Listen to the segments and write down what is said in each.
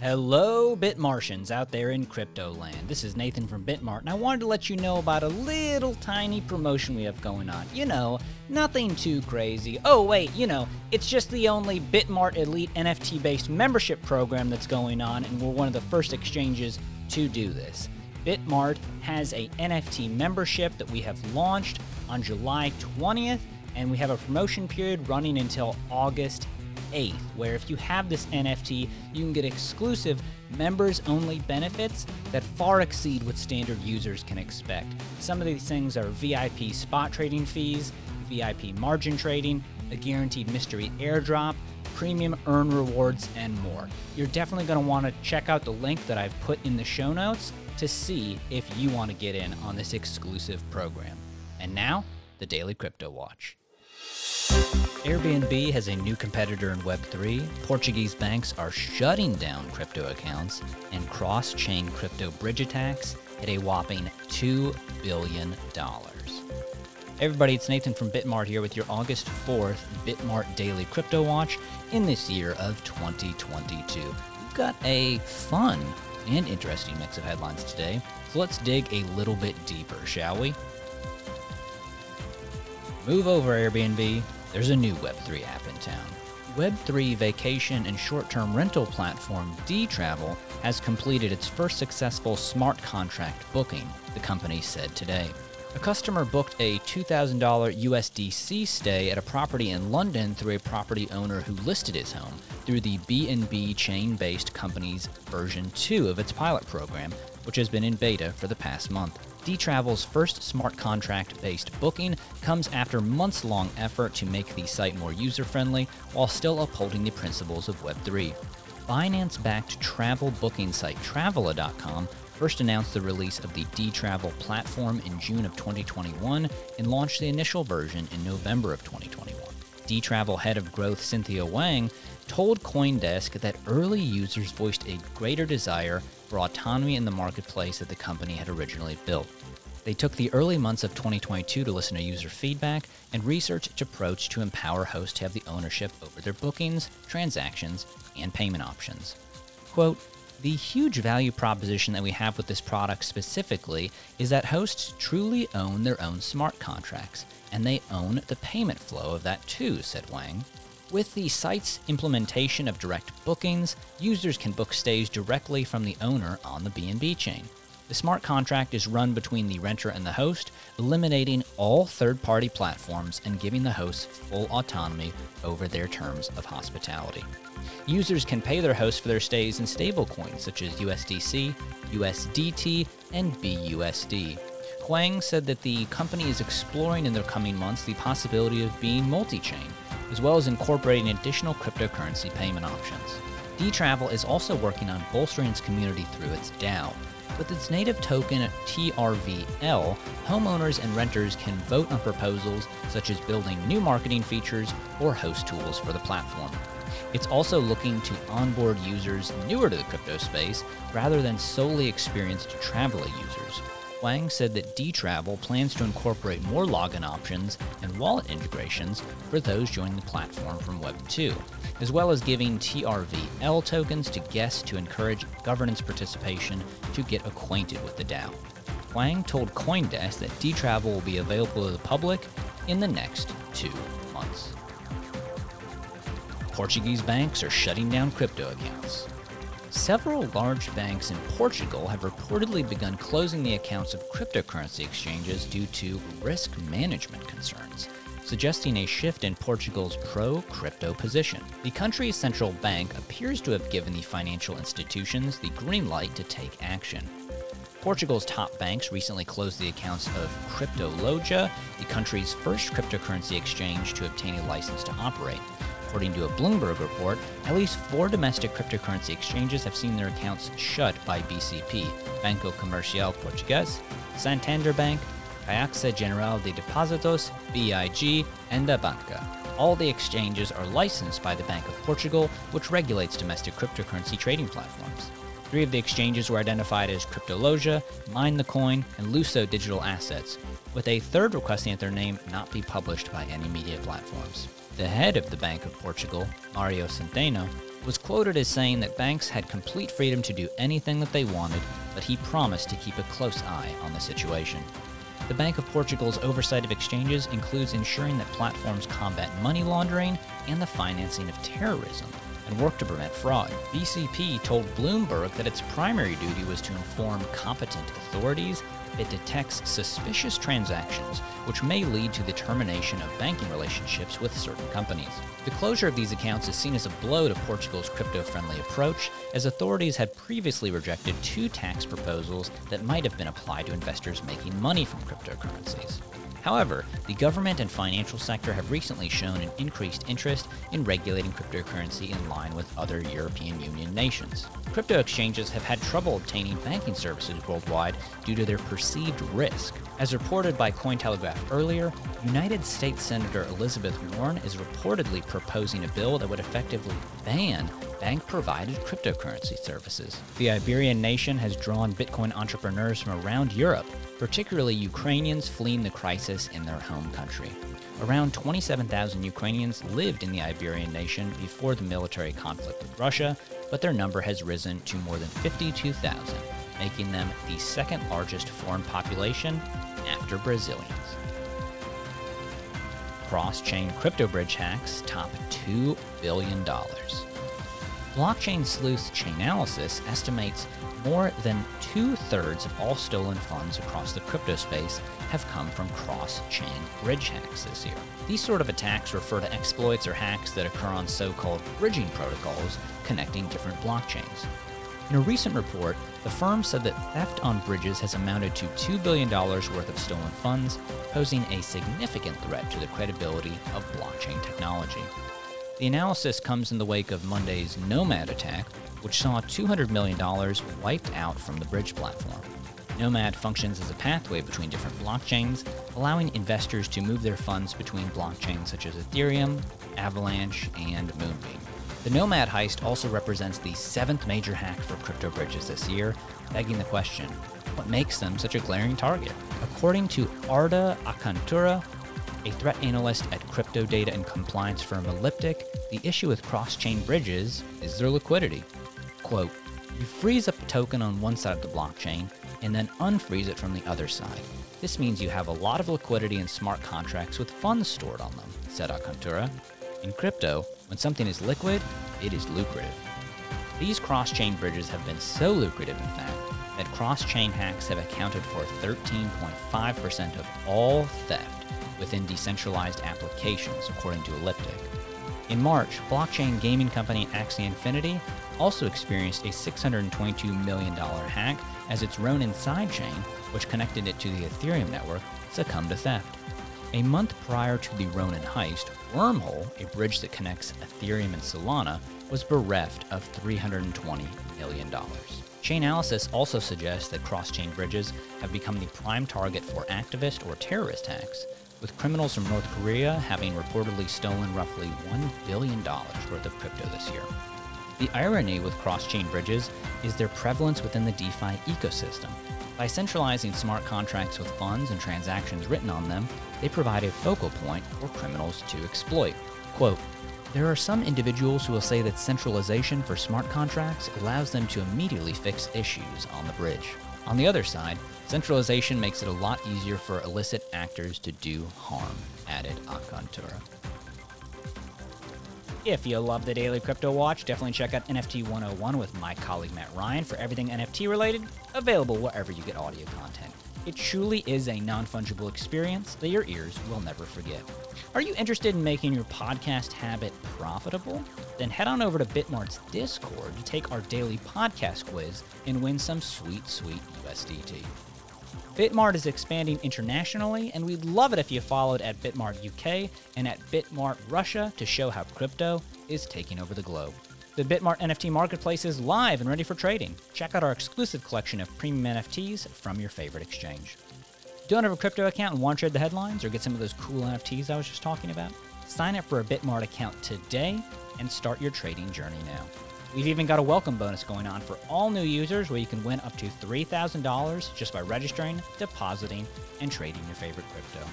Hello, Bitmartians out there in crypto land. This is Nathan from Bitmart, and I wanted to let you know about a little tiny promotion we have going on. You know, nothing too crazy. Oh, wait, you know, it's just the only Bitmart Elite NFT based membership program that's going on, and we're one of the first exchanges to do this. Bitmart has a NFT membership that we have launched on July 20th, and we have a promotion period running until August 8th, where if you have this NFT, you can get exclusive members only benefits that far exceed what standard users can expect. Some of these things are VIP spot trading fees, VIP margin trading, a guaranteed mystery airdrop, premium earn rewards, and more. You're definitely going to want to check out the link that I've put in the show notes to see if you want to get in on this exclusive program. And now, the Daily Crypto Watch. Airbnb has a new competitor in Web3. Portuguese banks are shutting down crypto accounts, and cross chain crypto bridge attacks hit a whopping $2 billion. Everybody, it's Nathan from Bitmart here with your August 4th Bitmart Daily Crypto Watch in this year of 2022. We've got a fun and interesting mix of headlines today, so let's dig a little bit deeper, shall we? Move over, Airbnb. There's a new Web3 app in town. Web3 vacation and short term rental platform dTravel has completed its first successful smart contract booking, the company said today. A customer booked a $2,000 USDC stay at a property in London through a property owner who listed his home through the BNB chain-based company's version 2 of its pilot program, which has been in beta for the past month. dTravel's first smart contract based booking comes after months long effort to make the site more user friendly while still upholding the principles of Web3. Binance backed travel booking site Travala.com first announced the release of the dTravel platform in June of 2021 and launched the initial version in November of 2021. dTravel head of growth Cynthia Wang told Coindesk that early users voiced a greater desire for autonomy in the marketplace that the company had originally built. They took the early months of 2022 to listen to user feedback and research its approach to empower hosts to have the ownership over their bookings, transactions, and payment options. Quote, the huge value proposition that we have with this product specifically is that hosts truly own their own smart contracts, and they own the payment flow of that too, said Wang. With the site's implementation of direct bookings, users can book stays directly from the owner on the BNB chain. The smart contract is run between the renter and the host, eliminating all third party platforms and giving the hosts full autonomy over their terms of hospitality. Users can pay their hosts for their stays in stablecoins such as USDC, USDT, and BUSD. Wang said that the company is exploring in the coming months the possibility of being multi chain, as well as incorporating additional cryptocurrency payment options. dTravel is also working on bolstering its community through its DAO, with its native token TRVL, homeowners and renters can vote on proposals such as building new marketing features or host tools for the platform. It's also looking to onboard users newer to the crypto space rather than solely experienced Travala users. Wang said that dTravel plans to incorporate more login options and wallet integrations for those joining the platform from Web 2, as well as giving TRVL tokens to guests to encourage governance participation to get acquainted with the DAO. Wang told Coindesk that dTravel will be available to the public in the next two months. Portuguese banks are shutting down crypto accounts. Several large banks in Portugal have reportedly begun closing the accounts of cryptocurrency exchanges due to risk management concerns suggesting a shift in Portugal's pro crypto position. The country's central bank appears to have given the financial institutions the green light to take action. Portugal's top banks recently closed the accounts of CriptoLoja, the country's first cryptocurrency exchange to obtain a license to operate. According to a Bloomberg report, at least four domestic cryptocurrency exchanges have seen their accounts shut by BCP, Banco Comercial Português, Santander Bank, Caixa General de Depósitos, BIG, and Abanca. All the exchanges are licensed by the Bank of Portugal, which regulates domestic cryptocurrency trading platforms. Three of the exchanges were identified as CriptoLoja, Mind the Coin, and Luso Digital Assets, with a third requesting that their name not be published by any media platforms. The head of the Bank of Portugal, Mario Centeno, was quoted as saying that banks had complete freedom to do anything that they wanted, but he promised to keep a close eye on the situation. The Bank of Portugal's oversight of exchanges includes ensuring that platforms combat money laundering and the financing of terrorism and work to prevent fraud. BCP told Bloomberg that its primary duty was to inform competent authorities it detects suspicious transactions, which may lead to the termination of banking relationships with certain companies. The closure of these accounts is seen as a blow to Portugal's crypto friendly approach, as authorities had previously rejected two tax proposals that might have been applied to investors making money from cryptocurrencies. However, the government and financial sector have recently shown an increased interest in regulating cryptocurrency in line with other European Union nations. Crypto exchanges have had trouble obtaining banking services worldwide due to their perceived risk. As reported by Cointelegraph earlier, United States Senator Elizabeth Warren is reportedly proposing a bill that would effectively ban bank provided cryptocurrency services. The Iberian nation has drawn Bitcoin entrepreneurs from around Europe particularly Ukrainians fleeing the crisis in their home country. Around 27,000 Ukrainians lived in the Iberian nation before the military conflict with Russia, but their number has risen to more than 52,000, making them the second largest foreign population after Brazilians. Cross chain crypto bridge hacks top $2 billion. Blockchain sleuth Chainalysis estimates more than two thirds of all stolen funds across the crypto space have come from cross chain bridge hacks this year. These sort of attacks refer to exploits or hacks that occur on so called bridging protocols connecting different blockchains. In a recent report, the firm said that theft on bridges has amounted to $2 billion worth of stolen funds, posing a significant threat to the credibility of blockchain technology. The analysis comes in the wake of Monday's Nomad attack, which saw $200 million wiped out from the bridge platform. Nomad functions as a pathway between different blockchains, allowing investors to move their funds between blockchains such as Ethereum, Avalanche, and Moonbeam. The Nomad heist also represents the seventh major hack for crypto bridges this year, begging the question what makes them such a glaring target? According to Arda Akartuna, a threat analyst at crypto data and compliance firm Elliptic, the issue with cross chain bridges is their liquidity. Quote, you freeze up a token on one side of the blockchain and then unfreeze it from the other side. This means you have a lot of liquidity in smart contracts with funds stored on them, said Alcantara. In crypto, when something is liquid, it is lucrative. These cross chain bridges have been so lucrative, in fact, that cross chain hacks have accounted for 13.5% of all theft within decentralized applications, according to Elliptic. In March, blockchain gaming company Axie Infinity also experienced a $622 million hack as its Ronin sidechain, which connected it to the Ethereum network, succumbed to theft. A month prior to the Ronin heist, Wormhole, a bridge that connects Ethereum and Solana, was bereft of $320 million. Chainalysis also suggests that cross chain bridges have become the prime target for activist or terrorist hacks, with criminals from North Korea having reportedly stolen roughly $1 billion worth of crypto this year. The irony with cross chain bridges is their prevalence within the DeFi ecosystem. By centralizing smart contracts with funds and transactions written on them, they provide a focal point for criminals to exploit. Quote, there are some individuals who will say that centralization for smart contracts allows them to immediately fix issues on the bridge. On the other side, centralization makes it a lot easier for illicit actors to do harm, added Alcantara. If you love the Daily Crypto Watch, definitely check out NFT 101 with my colleague Matt Ryan for everything NFT related, available wherever you get audio content. It truly is a non fungible experience that your ears will never forget. Are you interested in making your podcast habit profitable? Then head on over to Bitmart's Discord to take our daily podcast quiz and win some sweet, sweet USDT. Bitmart is expanding internationally, and we'd love it if you followed at Bitmart UK and at Bitmart Russia to show how crypto is taking over the globe. The Bitmart NFT marketplace is live and ready for trading. Check out our exclusive collection of premium NFTs from your favorite exchange. Don't have a crypto account and want to trade the headlines or get some of those cool NFTs I was just talking about? Sign up for a Bitmart account today and start your trading journey now. We've even got a welcome bonus going on for all new users where you can win up to $3,000 just by registering, depositing, and trading your favorite crypto.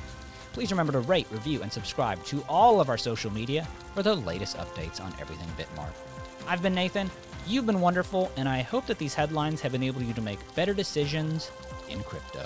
Please remember to rate, review, and subscribe to all of our social media for the latest updates on everything Bitmart. I've been Nathan, you've been wonderful, and I hope that these headlines have enabled you to make better decisions in crypto.